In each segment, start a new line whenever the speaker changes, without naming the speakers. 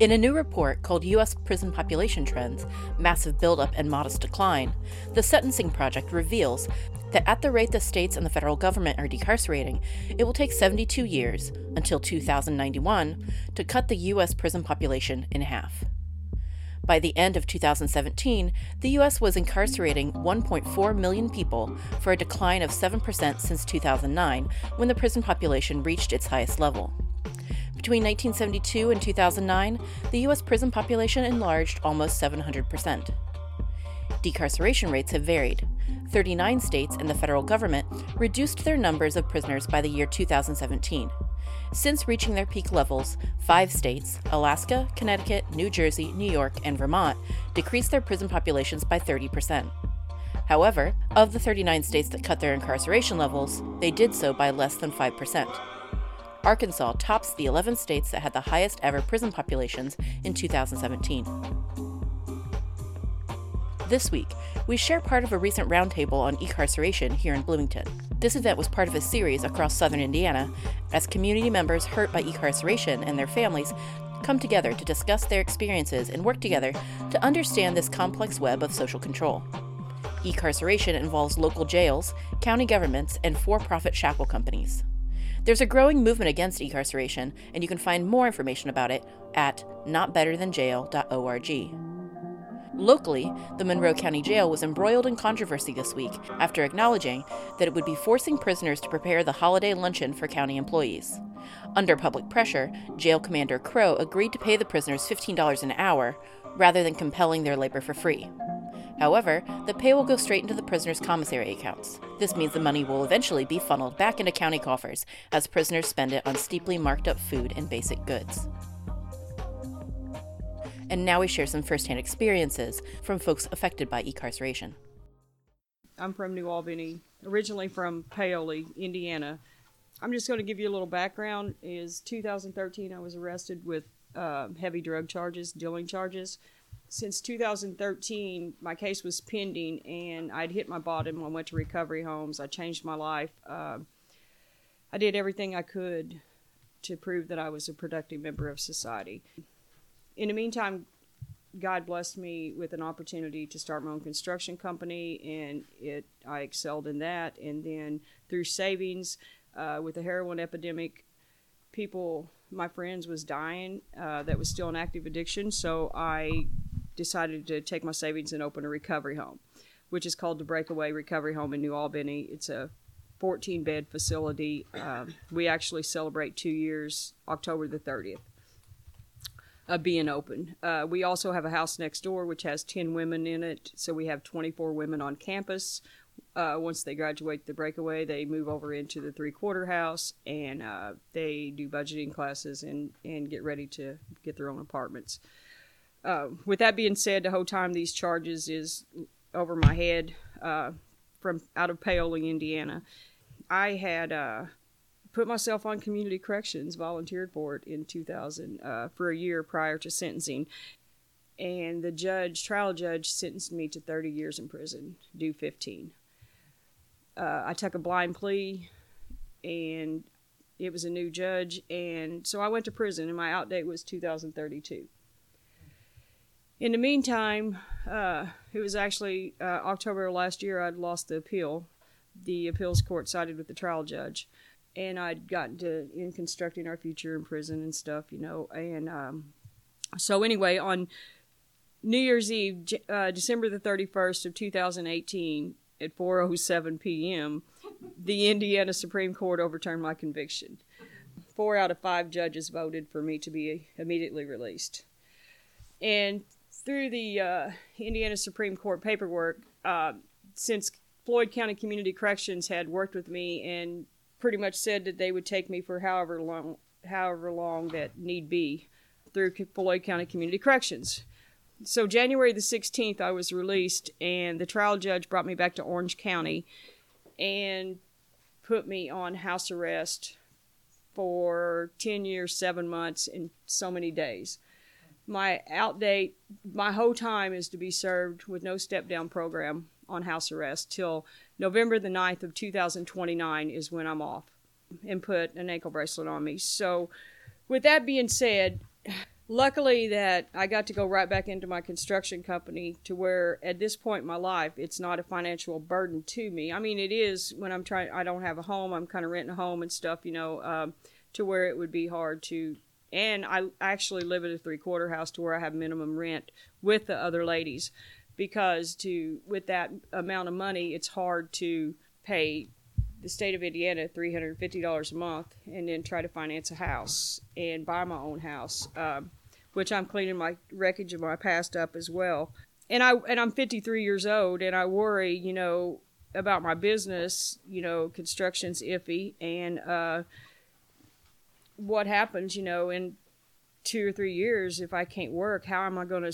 In a new report called U.S. Prison Population Trends Massive Buildup and Modest Decline, the Sentencing Project reveals that at the rate the states and the federal government are decarcerating, it will take 72 years, until 2091, to cut the U.S. prison population in half. By the end of 2017, the U.S. was incarcerating 1.4 million people for a decline of 7% since 2009, when the prison population reached its highest level. Between 1972 and 2009, the U.S. prison population enlarged almost 700%. Decarceration rates have varied. 39 states and the federal government reduced their numbers of prisoners by the year 2017. Since reaching their peak levels, five states Alaska, Connecticut, New Jersey, New York, and Vermont decreased their prison populations by 30%. However, of the 39 states that cut their incarceration levels, they did so by less than 5%. Arkansas tops the 11 states that had the highest ever prison populations in 2017. This week, we share part of a recent roundtable on incarceration here in Bloomington. This event was part of a series across southern Indiana as community members hurt by incarceration and their families come together to discuss their experiences and work together to understand this complex web of social control. Incarceration involves local jails, county governments, and for profit shackle companies. There's a growing movement against incarceration, and you can find more information about it at notbetterthanjail.org. Locally, the Monroe County Jail was embroiled in controversy this week after acknowledging that it would be forcing prisoners to prepare the holiday luncheon for county employees. Under public pressure, Jail Commander Crow agreed to pay the prisoners $15 an hour rather than compelling their labor for free. However, the pay will go straight into the prisoners' commissary accounts. This means the money will eventually be funneled back into county coffers as prisoners spend it on steeply marked up food and basic goods. And now we share some firsthand experiences from folks affected by incarceration.
I'm from New Albany, originally from Paoli, Indiana. I'm just going to give you a little background. Is 2013 I was arrested with uh, heavy drug charges, dealing charges since 2013, my case was pending, and I'd hit my bottom. I went to recovery homes. I changed my life. Uh, I did everything I could to prove that I was a productive member of society. In the meantime, God blessed me with an opportunity to start my own construction company, and it I excelled in that. And then through savings, uh, with the heroin epidemic, people, my friends, was dying. Uh, that was still an active addiction, so I decided to take my savings and open a recovery home, which is called the Breakaway Recovery Home in New Albany. It's a 14 bed facility. Um, we actually celebrate two years, October the 30th. Uh, being open. Uh, we also have a house next door which has 10 women in it, so we have 24 women on campus. Uh, once they graduate the breakaway, they move over into the three quarter house and uh, they do budgeting classes and, and get ready to get their own apartments. Uh, with that being said, the whole time these charges is over my head uh, from out of Paoli, Indiana. I had uh, put myself on community corrections, volunteered for it in 2000 uh, for a year prior to sentencing. And the judge, trial judge, sentenced me to 30 years in prison, do 15. Uh, I took a blind plea, and it was a new judge, and so I went to prison, and my out date was 2032 in the meantime, uh, it was actually uh, October last year I'd lost the appeal. The appeals court sided with the trial judge, and I'd gotten to in constructing our future in prison and stuff, you know. And um, so anyway, on New Year's Eve, uh, December the thirty first of two thousand eighteen, at four oh seven p.m., the Indiana Supreme Court overturned my conviction. Four out of five judges voted for me to be immediately released. And through the uh, Indiana Supreme Court paperwork, uh, since Floyd County Community Corrections had worked with me and pretty much said that they would take me for however long, however long that need be, through Floyd County Community Corrections. So January the 16th, I was released, and the trial judge brought me back to Orange County, and put me on house arrest for 10 years, seven months, and so many days. My out date, my whole time is to be served with no step down program on house arrest till November the 9th of 2029 is when I'm off and put an ankle bracelet on me. So, with that being said, luckily that I got to go right back into my construction company to where at this point in my life it's not a financial burden to me. I mean, it is when I'm trying, I don't have a home, I'm kind of renting a home and stuff, you know, um, to where it would be hard to. And I actually live at a three quarter house to where I have minimum rent with the other ladies because to with that amount of money it's hard to pay the state of Indiana $350 a month and then try to finance a house and buy my own house, um, which I'm cleaning my wreckage of my past up as well. And I and I'm 53 years old and I worry, you know, about my business. You know, construction's iffy and uh, what happens, you know, in two or three years if I can't work. How am I going to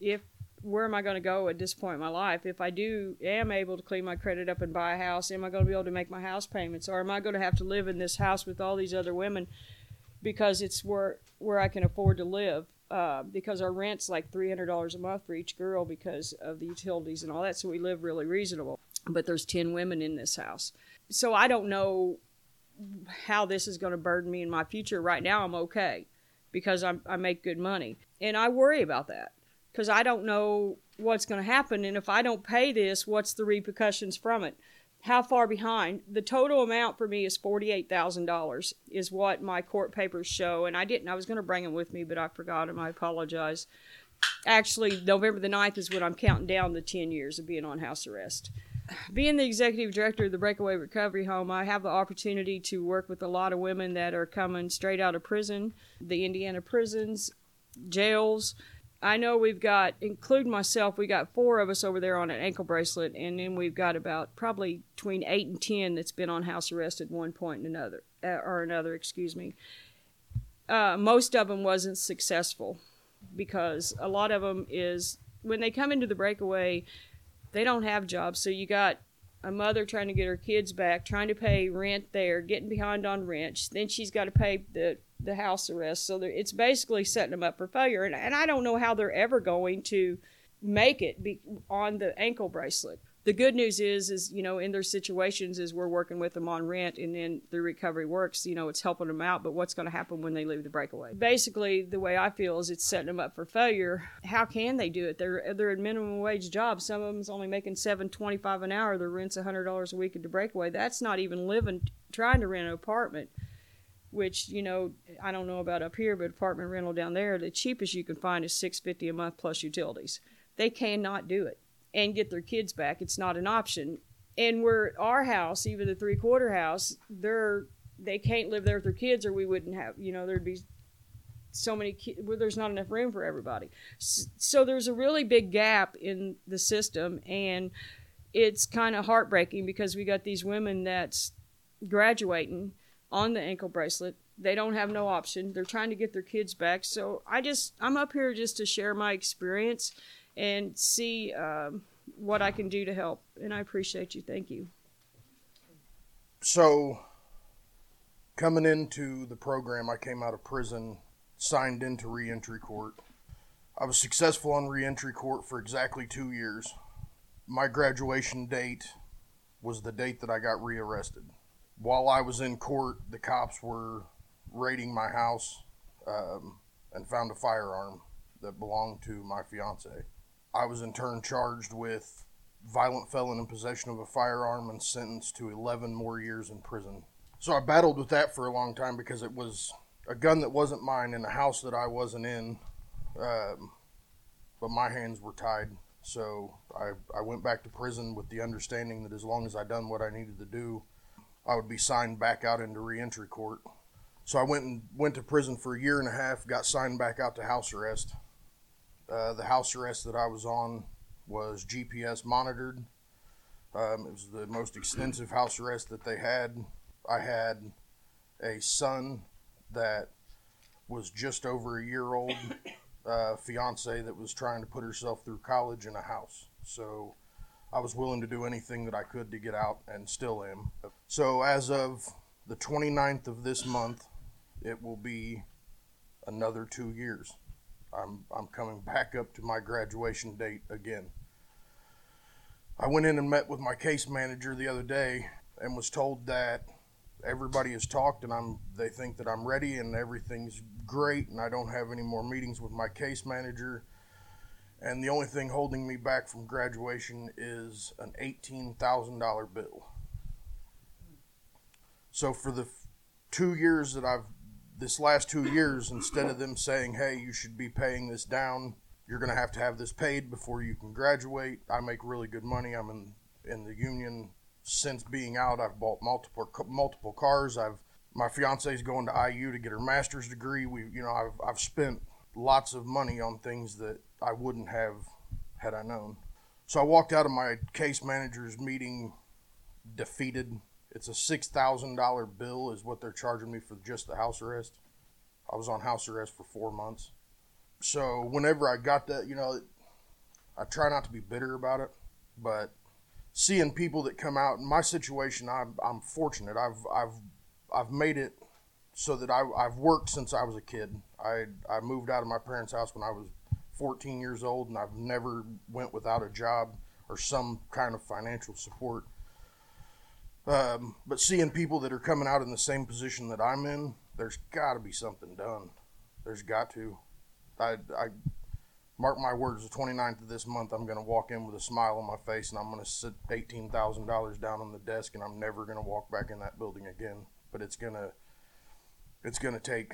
if where am I going to go at this point in my life? If I do am able to clean my credit up and buy a house, am I going to be able to make my house payments, or am I going to have to live in this house with all these other women because it's where where I can afford to live? Uh, because our rent's like three hundred dollars a month for each girl because of the utilities and all that, so we live really reasonable. But there's ten women in this house, so I don't know how this is going to burden me in my future. Right now, I'm okay because I'm, I make good money, and I worry about that because I don't know what's going to happen. And if I don't pay this, what's the repercussions from it? How far behind? The total amount for me is $48,000, is what my court papers show. And I didn't, I was going to bring them with me, but I forgot them. I apologize. Actually, November the 9th is when I'm counting down the 10 years of being on house arrest. Being the executive director of the Breakaway Recovery Home, I have the opportunity to work with a lot of women that are coming straight out of prison, the Indiana prisons, jails, I know we've got, including myself, we got four of us over there on an ankle bracelet, and then we've got about probably between eight and ten that's been on house arrest at one point and another, uh, or another, excuse me. Uh, most of them wasn't successful because a lot of them is when they come into the breakaway, they don't have jobs. So you got a mother trying to get her kids back, trying to pay rent there, getting behind on rent. Then she's got to pay the the house arrest. So it's basically setting them up for failure. And, and I don't know how they're ever going to make it be, on the ankle bracelet. The good news is, is you know, in their situations, is we're working with them on rent, and then the recovery works. You know, it's helping them out. But what's going to happen when they leave the breakaway? Basically, the way I feel is it's setting them up for failure. How can they do it? They're they're at minimum wage jobs. Some of them's only making seven twenty five an hour. Their rent's a hundred dollars a week at the breakaway. That's not even living, trying to rent an apartment which you know I don't know about up here, but apartment rental down there, the cheapest you can find is six fifty a month plus utilities. They cannot do it and get their kids back. It's not an option. And we're our house, even the three quarter house, they're they can't live there with their kids, or we wouldn't have. You know, there'd be so many kids where there's not enough room for everybody. So there's a really big gap in the system, and it's kind of heartbreaking because we got these women that's graduating on the ankle bracelet. They don't have no option. They're trying to get their kids back. So I just I'm up here just to share my experience and see um, what I can do to help. And I appreciate you. Thank you.
So coming into the program, I came out of prison, signed into reentry court. I was successful on reentry court for exactly two years. My graduation date was the date that I got rearrested while I was in court, the cops were raiding my house um, and found a firearm that belonged to my fiance. I was in turn charged with violent felon in possession of a firearm and sentenced to 11 more years in prison. So I battled with that for a long time because it was a gun that wasn't mine in a house that I wasn't in, um, but my hands were tied. So I, I went back to prison with the understanding that as long as I done what I needed to do, I would be signed back out into reentry court. So I went and went to prison for a year and a half, got signed back out to house arrest. Uh, the house arrest that I was on was GPS monitored. Um, it was the most extensive house arrest that they had. I had a son that was just over a year old, uh, fiance that was trying to put herself through college in a house. So I was willing to do anything that I could to get out and still am. So as of the 29th of this month, it will be another two years. I'm, I'm coming back up to my graduation date again. I went in and met with my case manager the other day and was told that everybody has talked and I'm they think that I'm ready and everything's great and I don't have any more meetings with my case manager and the only thing holding me back from graduation is an $18,000 bill. So for the 2 years that I've this last 2 years instead of them saying, "Hey, you should be paying this down, you're going to have to have this paid before you can graduate." I make really good money. I'm in in the union since being out, I've bought multiple multiple cars. I've my fiance's going to IU to get her master's degree. We, you know, I've I've spent lots of money on things that I wouldn't have had I known. So I walked out of my case manager's meeting defeated. It's a six thousand dollar bill is what they're charging me for just the house arrest. I was on house arrest for four months. So whenever I got that, you know, I try not to be bitter about it, but seeing people that come out in my situation I'm, I'm fortunate I've I've I've made it so that I, I've worked since I was a kid I I moved out of my parents house when I was 14 years old and I've never went without a job or some kind of financial support um, but seeing people that are coming out in the same position that I'm in there's got to be something done there's got to I, I mark my words, the 29th of this month, I'm going to walk in with a smile on my face and I'm going to sit $18,000 down on the desk and I'm never going to walk back in that building again. But it's going to, it's going to take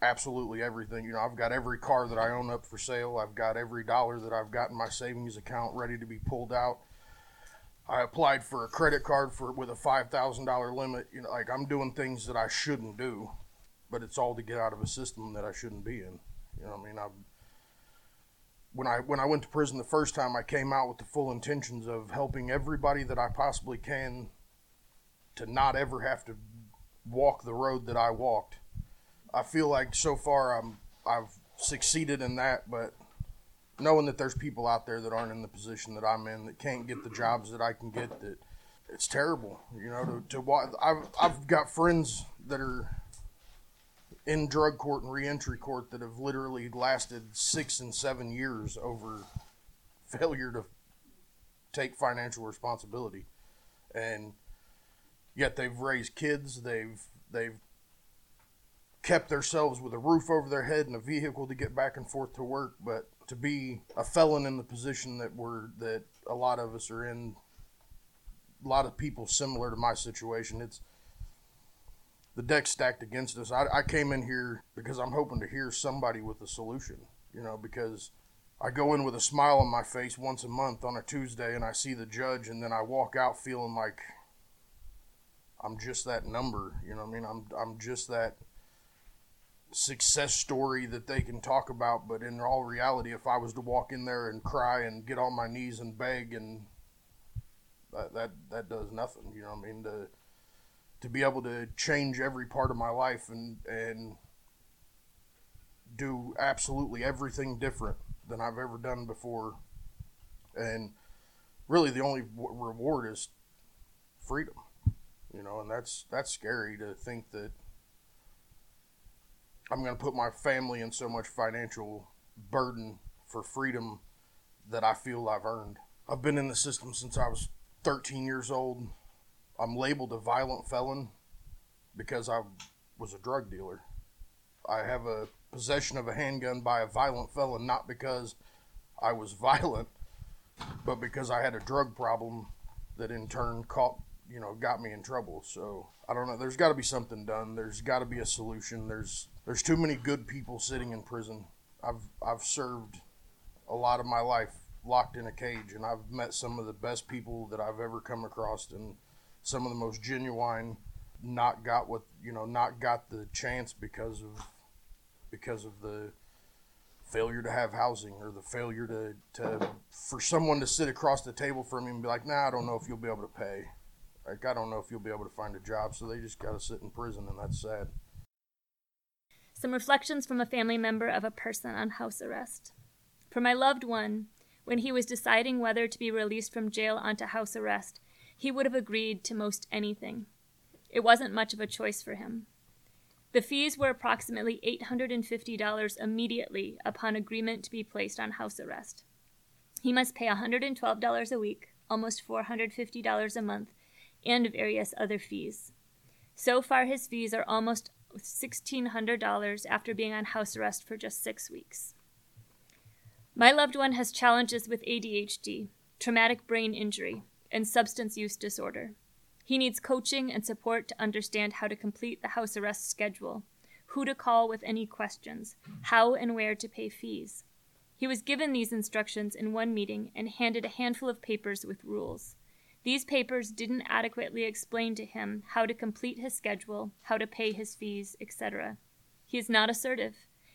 absolutely everything. You know, I've got every car that I own up for sale. I've got every dollar that I've got in my savings account ready to be pulled out. I applied for a credit card for with a five thousand dollar limit. You know, like I'm doing things that I shouldn't do, but it's all to get out of a system that I shouldn't be in. You know, I mean, I when I when I went to prison the first time, I came out with the full intentions of helping everybody that I possibly can to not ever have to walk the road that I walked. I feel like so far I'm I've succeeded in that, but knowing that there's people out there that aren't in the position that I'm in that can't get the jobs that I can get that it's terrible, you know, to, to I've, I've got friends that are in drug court and reentry court that have literally lasted six and seven years over failure to take financial responsibility, and yet they've raised kids. They've they've kept themselves with a roof over their head and a vehicle to get back and forth to work, but to be a felon in the position that we're that a lot of us are in, a lot of people similar to my situation, it's the deck stacked against us. I, I came in here because I'm hoping to hear somebody with a solution, you know, because I go in with a smile on my face once a month on a Tuesday and I see the judge and then I walk out feeling like I'm just that number, you know I mean? I'm I'm just that success story that they can talk about, but in all reality if I was to walk in there and cry and get on my knees and beg and that that, that does nothing, you know I mean? The to be able to change every part of my life and and do absolutely everything different than I've ever done before. And really the only reward is freedom. You know, and that's that's scary to think that I'm going to put my family in so much financial burden for freedom that I feel I've earned. I've been in the system since I was 13 years old. I'm labeled a violent felon because I was a drug dealer. I have a possession of a handgun by a violent felon, not because I was violent, but because I had a drug problem that in turn caught, you know, got me in trouble. So I don't know. There's got to be something done. There's got to be a solution. There's there's too many good people sitting in prison. I've I've served a lot of my life locked in a cage, and I've met some of the best people that I've ever come across, and some of the most genuine not got what you know not got the chance because of because of the failure to have housing or the failure to, to for someone to sit across the table from you and be like nah i don't know if you'll be able to pay Like, I don't know if you'll be able to find a job, so they just got to sit in prison, and that's sad.
Some reflections from a family member of a person on house arrest. For my loved one, when he was deciding whether to be released from jail onto house arrest, he would have agreed to most anything. It wasn't much of a choice for him. The fees were approximately $850 immediately upon agreement to be placed on house arrest. He must pay $112 a week, almost $450 a month, and various other fees. So far, his fees are almost $1,600 after being on house arrest for just six weeks. My loved one has challenges with ADHD, traumatic brain injury, and substance use disorder. He needs coaching and support to understand how to complete the house arrest schedule, who to call with any questions, how and where to pay fees. He was given these instructions in one meeting and handed a handful of papers with rules. These papers didn't adequately explain to him how to complete his schedule, how to pay his fees, etc. He is not assertive,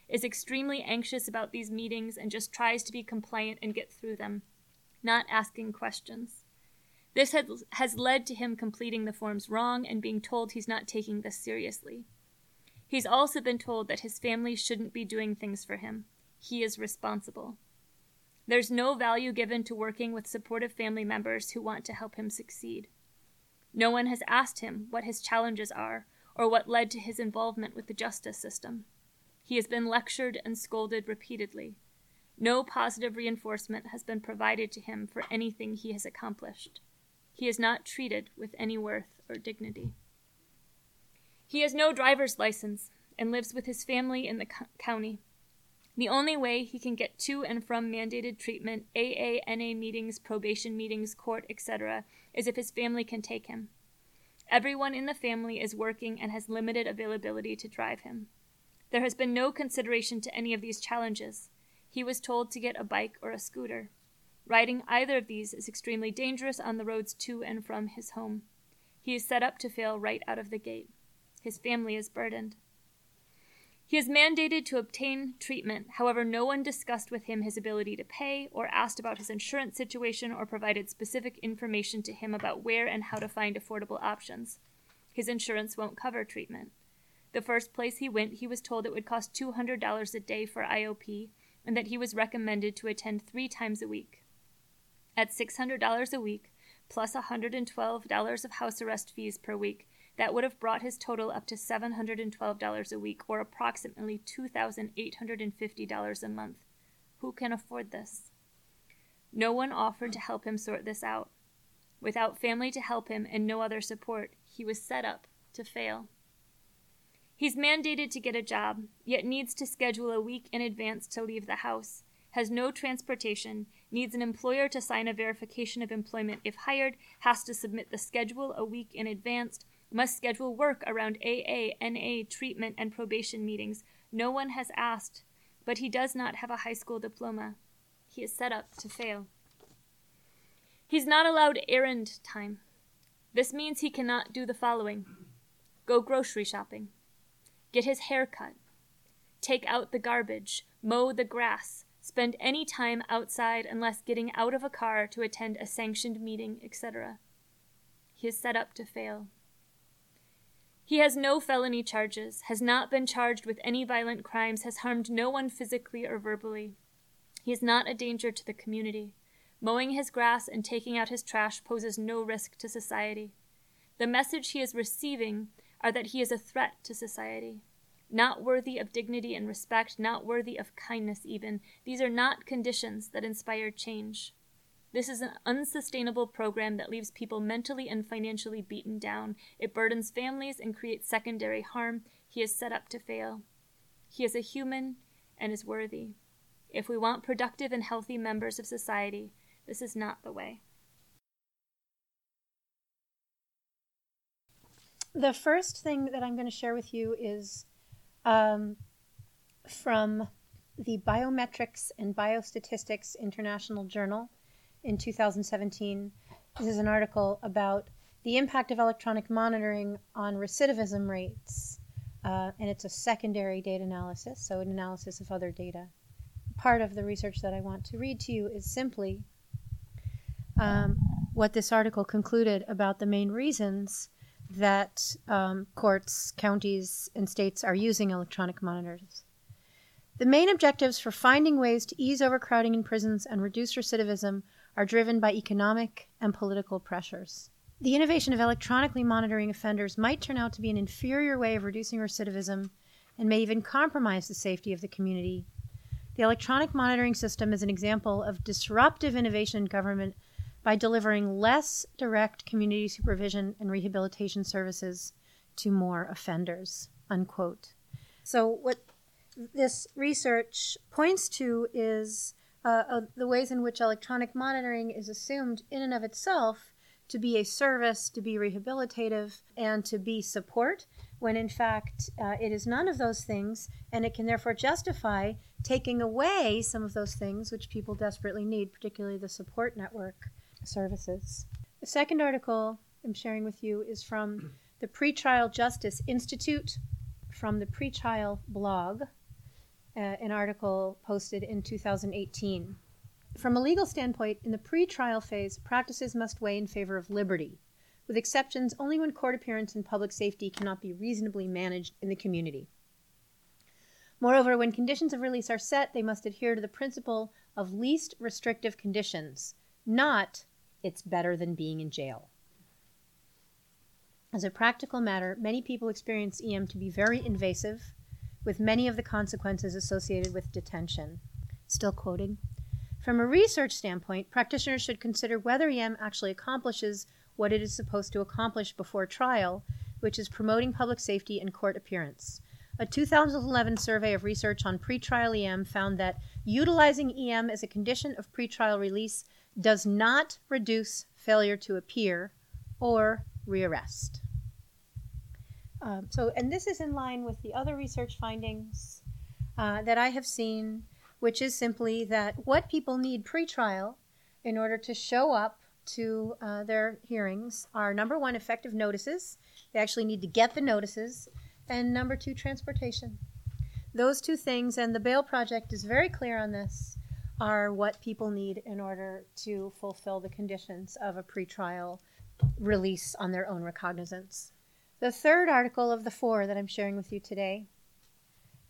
is extremely anxious about these meetings, and just tries to be compliant and get through them, not asking questions. This has, has led to him completing the forms wrong and being told he's not taking this seriously. He's also been told that his family shouldn't be doing things for him. He is responsible. There's no value given to working with supportive family members who want to help him succeed. No one has asked him what his challenges are or what led to his involvement with the justice system. He has been lectured and scolded repeatedly. No positive reinforcement has been provided to him for anything he has accomplished. He is not treated with any worth or dignity. He has no driver's license and lives with his family in the co- county. The only way he can get to and from mandated treatment, AA, NA meetings, probation meetings, court, etc., is if his family can take him. Everyone in the family is working and has limited availability to drive him. There has been no consideration to any of these challenges. He was told to get a bike or a scooter. Riding either of these is extremely dangerous on the roads to and from his home. He is set up to fail right out of the gate. His family is burdened. He is mandated to obtain treatment, however, no one discussed with him his ability to pay, or asked about his insurance situation, or provided specific information to him about where and how to find affordable options. His insurance won't cover treatment. The first place he went, he was told it would cost $200 a day for IOP, and that he was recommended to attend three times a week. At $600 a week, plus $112 of house arrest fees per week, that would have brought his total up to $712 a week, or approximately $2,850 a month. Who can afford this? No one offered to help him sort this out. Without family to help him and no other support, he was set up to fail. He's mandated to get a job, yet needs to schedule a week in advance to leave the house has no transportation, needs an employer to sign a verification of employment if hired, has to submit the schedule a week in advance, must schedule work around AA, NA, treatment, and probation meetings. No one has asked, but he does not have a high school diploma. He is set up to fail. He's not allowed errand time. This means he cannot do the following go grocery shopping, get his hair cut, take out the garbage, mow the grass, spend any time outside unless getting out of a car to attend a sanctioned meeting, etc. He is set up to fail. He has no felony charges, has not been charged with any violent crimes, has harmed no one physically or verbally. He is not a danger to the community. Mowing his grass and taking out his trash poses no risk to society. The message he is receiving are that he is a threat to society not worthy of dignity and respect, not worthy of kindness, even. These are not conditions that inspire change. This is an unsustainable program that leaves people mentally and financially beaten down. It burdens families and creates secondary harm. He is set up to fail. He is a human and is worthy. If we want productive and healthy members of society, this is not the way.
The first thing that I'm going to share with you is um, from the Biometrics and Biostatistics International Journal in 2017. This is an article about the impact of electronic monitoring on recidivism rates. Uh, and it's a secondary data analysis, so an analysis of other data. Part of the research that I want to read to you is simply um, what this article concluded about the main reasons that um, courts, counties, and states are using electronic monitors. The main objectives for finding ways to ease overcrowding in prisons and reduce recidivism are driven by economic and political pressures. The innovation of electronically monitoring offenders might turn out to be an inferior way of reducing recidivism and may even compromise the safety of the community. The electronic monitoring system is an example of disruptive innovation in government by delivering less direct community supervision and rehabilitation services to more offenders. Unquote. So, what this research points to is uh, the ways in which electronic monitoring is assumed in and of itself to be a service, to be rehabilitative, and to be support, when in fact uh, it is none of those things, and it can therefore justify taking away some of those things which people desperately need, particularly the support network services. The second article I'm sharing with you is from the Pretrial Justice Institute, from the Pretrial blog, uh, an article posted in 2018. From a legal standpoint, in the pre-trial phase, practices must weigh in favor of liberty, with exceptions only when court appearance and public safety cannot be reasonably managed in the community. Moreover, when conditions of release are set, they must adhere to the principle of least restrictive conditions, not it's better than being in jail. As a practical matter, many people experience EM to be very invasive, with many of the consequences associated with detention. Still quoting. From a research standpoint, practitioners should consider whether EM actually accomplishes what it is supposed to accomplish before trial, which is promoting public safety and court appearance. A 2011 survey of research on pretrial EM found that utilizing EM as a condition of pretrial release does not reduce failure to appear or rearrest. Um, so, and this is in line with the other research findings uh, that I have seen which is simply that what people need pretrial in order to show up to uh, their hearings are number one, effective notices. They actually need to get the notices. And number two, transportation. Those two things, and the Bail Project is very clear on this, are what people need in order to fulfill the conditions of a pretrial release on their own recognizance. The third article of the four that I'm sharing with you today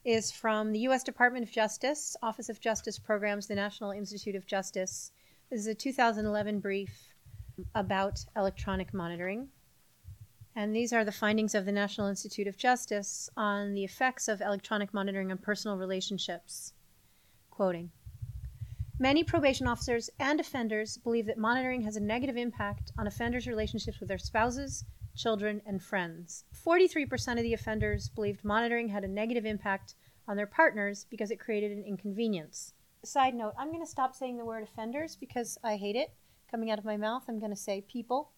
is from the U.S. Department of Justice, Office of Justice Programs, the National Institute of Justice. This is a 2011 brief about electronic monitoring. And these are the findings of the National Institute of Justice on the effects of electronic monitoring on personal relationships. Quoting Many probation officers and offenders believe that monitoring has a negative impact on offenders' relationships with their spouses, children, and friends. 43% of the offenders believed monitoring had a negative impact on their partners because it created an inconvenience. Side note, I'm going to stop saying the word offenders because I hate it coming out of my mouth. I'm going to say people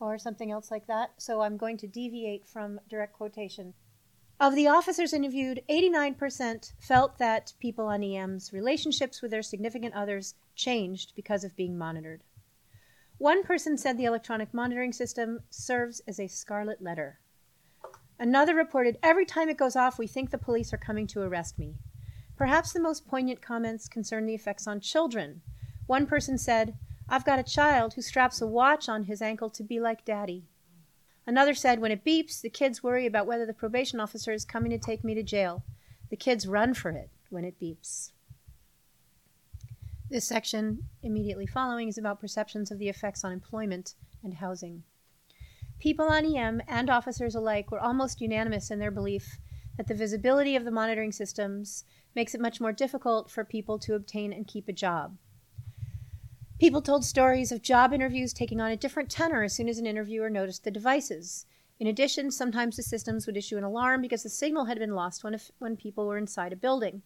or something else like that. So I'm going to deviate from direct quotation. Of the officers interviewed, 89% felt that people on EM's relationships with their significant others changed because of being monitored. One person said the electronic monitoring system serves as a scarlet letter. Another reported, Every time it goes off, we think the police are coming to arrest me. Perhaps the most poignant comments concern the effects on children. One person said, I've got a child who straps a watch on his ankle to be like daddy. Another said, When it beeps, the kids worry about whether the probation officer is coming to take me to jail. The kids run for it when it beeps. This section immediately following is about perceptions of the effects on employment and housing. People on EM and officers alike were almost unanimous in their belief that the visibility of the monitoring systems makes it much more difficult for people to obtain and keep a job. People told stories of job interviews taking on a different tenor as soon as an interviewer noticed the devices. In addition, sometimes the systems would issue an alarm because the signal had been lost when, when people were inside a building.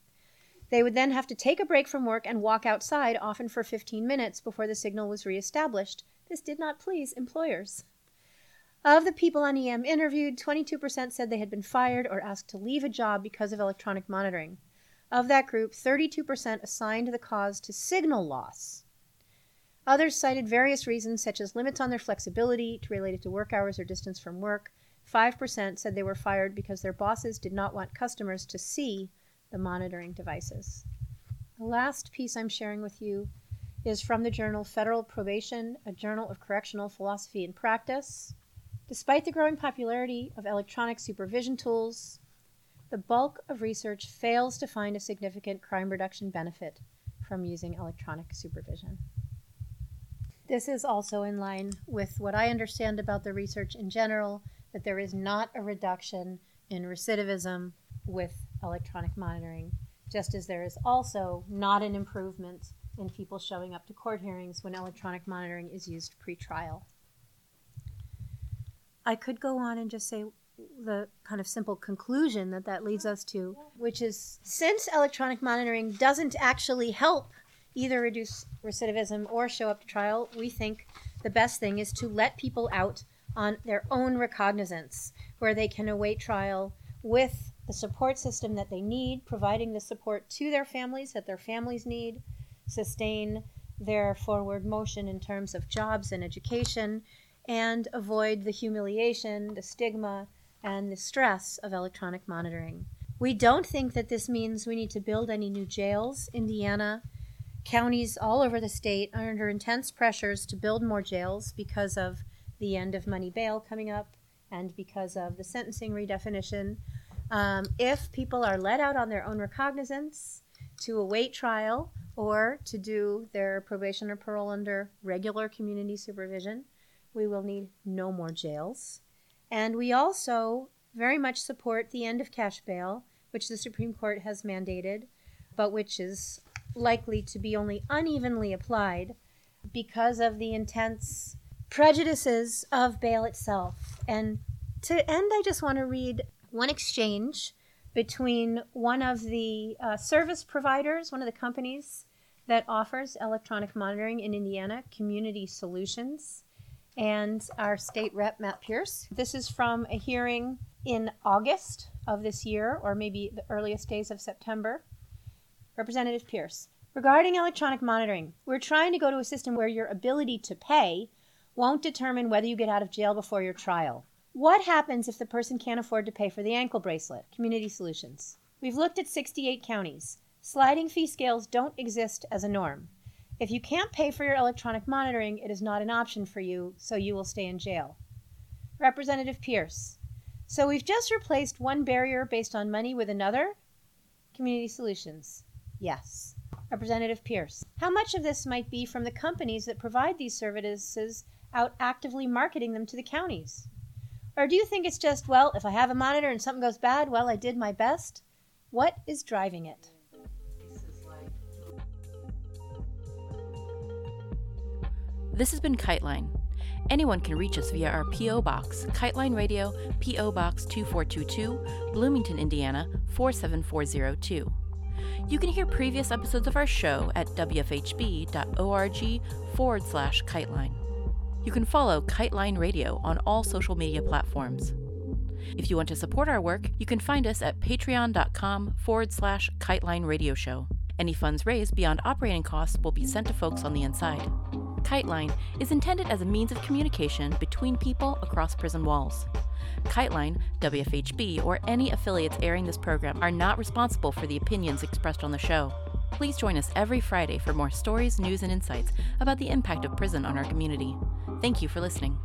They would then have to take a break from work and walk outside, often for 15 minutes, before the signal was reestablished. This did not please employers. Of the people on EM interviewed, 22% said they had been fired or asked to leave a job because of electronic monitoring. Of that group, 32% assigned the cause to signal loss. Others cited various reasons, such as limits on their flexibility to relate it to work hours or distance from work. 5% said they were fired because their bosses did not want customers to see the monitoring devices. The last piece I'm sharing with you is from the journal Federal Probation, a journal of correctional philosophy and practice. Despite the growing popularity of electronic supervision tools, the bulk of research fails to find a significant crime reduction benefit from using electronic supervision. This is also in line with what I understand about the research in general that there is not a reduction in recidivism with electronic monitoring, just as there is also not an improvement in people showing up to court hearings when electronic monitoring is used pre-trial. I could go on and just say the kind of simple conclusion that that leads us to, which is since electronic monitoring doesn't actually help either reduce recidivism or show up to trial, we think the best thing is to let people out on their own recognizance, where they can await trial with the support system that they need, providing the support to their families that their families need, sustain their forward motion in terms of jobs and education, and avoid the humiliation, the stigma, and the stress of electronic monitoring. We don't think that this means we need to build any new jails. Indiana Counties all over the state are under intense pressures to build more jails because of the end of money bail coming up and because of the sentencing redefinition. Um, if people are let out on their own recognizance to await trial or to do their probation or parole under regular community supervision, we will need no more jails. And we also very much support the end of cash bail, which the Supreme Court has mandated, but which is likely to be only unevenly applied because of the intense prejudices of bail itself. And to end, I just want to read one exchange between one of the uh, service providers, one of the companies that offers electronic monitoring in Indiana, Community Solutions, and our state rep, Matt Pierce. This is from a hearing in August of this year, or maybe the earliest days of September. Representative Pierce. Regarding electronic monitoring, we're trying to go to a system where your ability to pay won't determine whether you get out of jail before your trial. What happens if the person can't afford to pay for the ankle bracelet? Community Solutions. We've looked at 68 counties. Sliding fee scales don't exist as a norm. If you can't pay for your electronic monitoring, it is not an option for you, so you will stay in jail. Representative Pierce. So we've just replaced one barrier based on money with another? Community Solutions. Yes. Representative Pierce. How much of this might be from the companies that provide these services out actively marketing them to the counties? Or do you think it's just, well, if I have a monitor and something goes bad, well, I did my best? What is driving it?
This has been Kiteline. Anyone can reach us via our P.O. Box, Kiteline Radio, P.O. Box 2422, Bloomington, Indiana 47402. You can hear previous episodes of our show at wfhb.org forward slash kiteline. You can follow Kiteline Radio on all social media platforms. If you want to support our work, you can find us at patreon.com forward slash kiteline radio show. Any funds raised beyond operating costs will be sent to folks on the inside. Kiteline is intended as a means of communication between people across prison walls. Kiteline, WFHB, or any affiliates airing this program are not responsible for the opinions expressed on the show. Please join us every Friday for more stories, news, and insights about the impact of prison on our community. Thank you for listening.